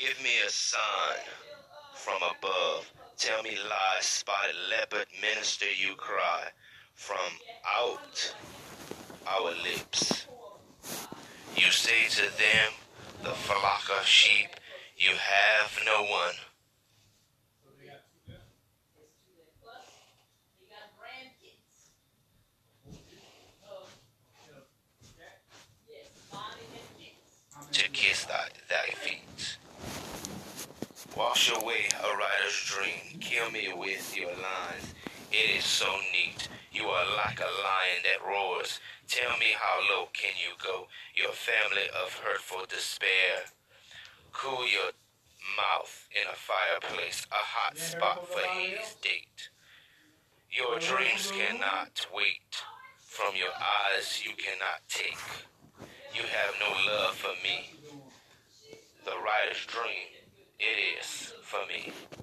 Give me a sign from above. Tell me lies, spotted leopard, minister you cry from out our lips. You say to them, the flock of sheep, you have no one. Wash away a writer's dream. Kill me with your lines. It is so neat. You are like a lion that roars. Tell me how low can you go? Your family of hurtful despair. Cool your mouth in a fireplace, a hot spot for his date. Your dreams cannot wait. From your eyes you cannot take. You have no love for me. The writer's dream, for me.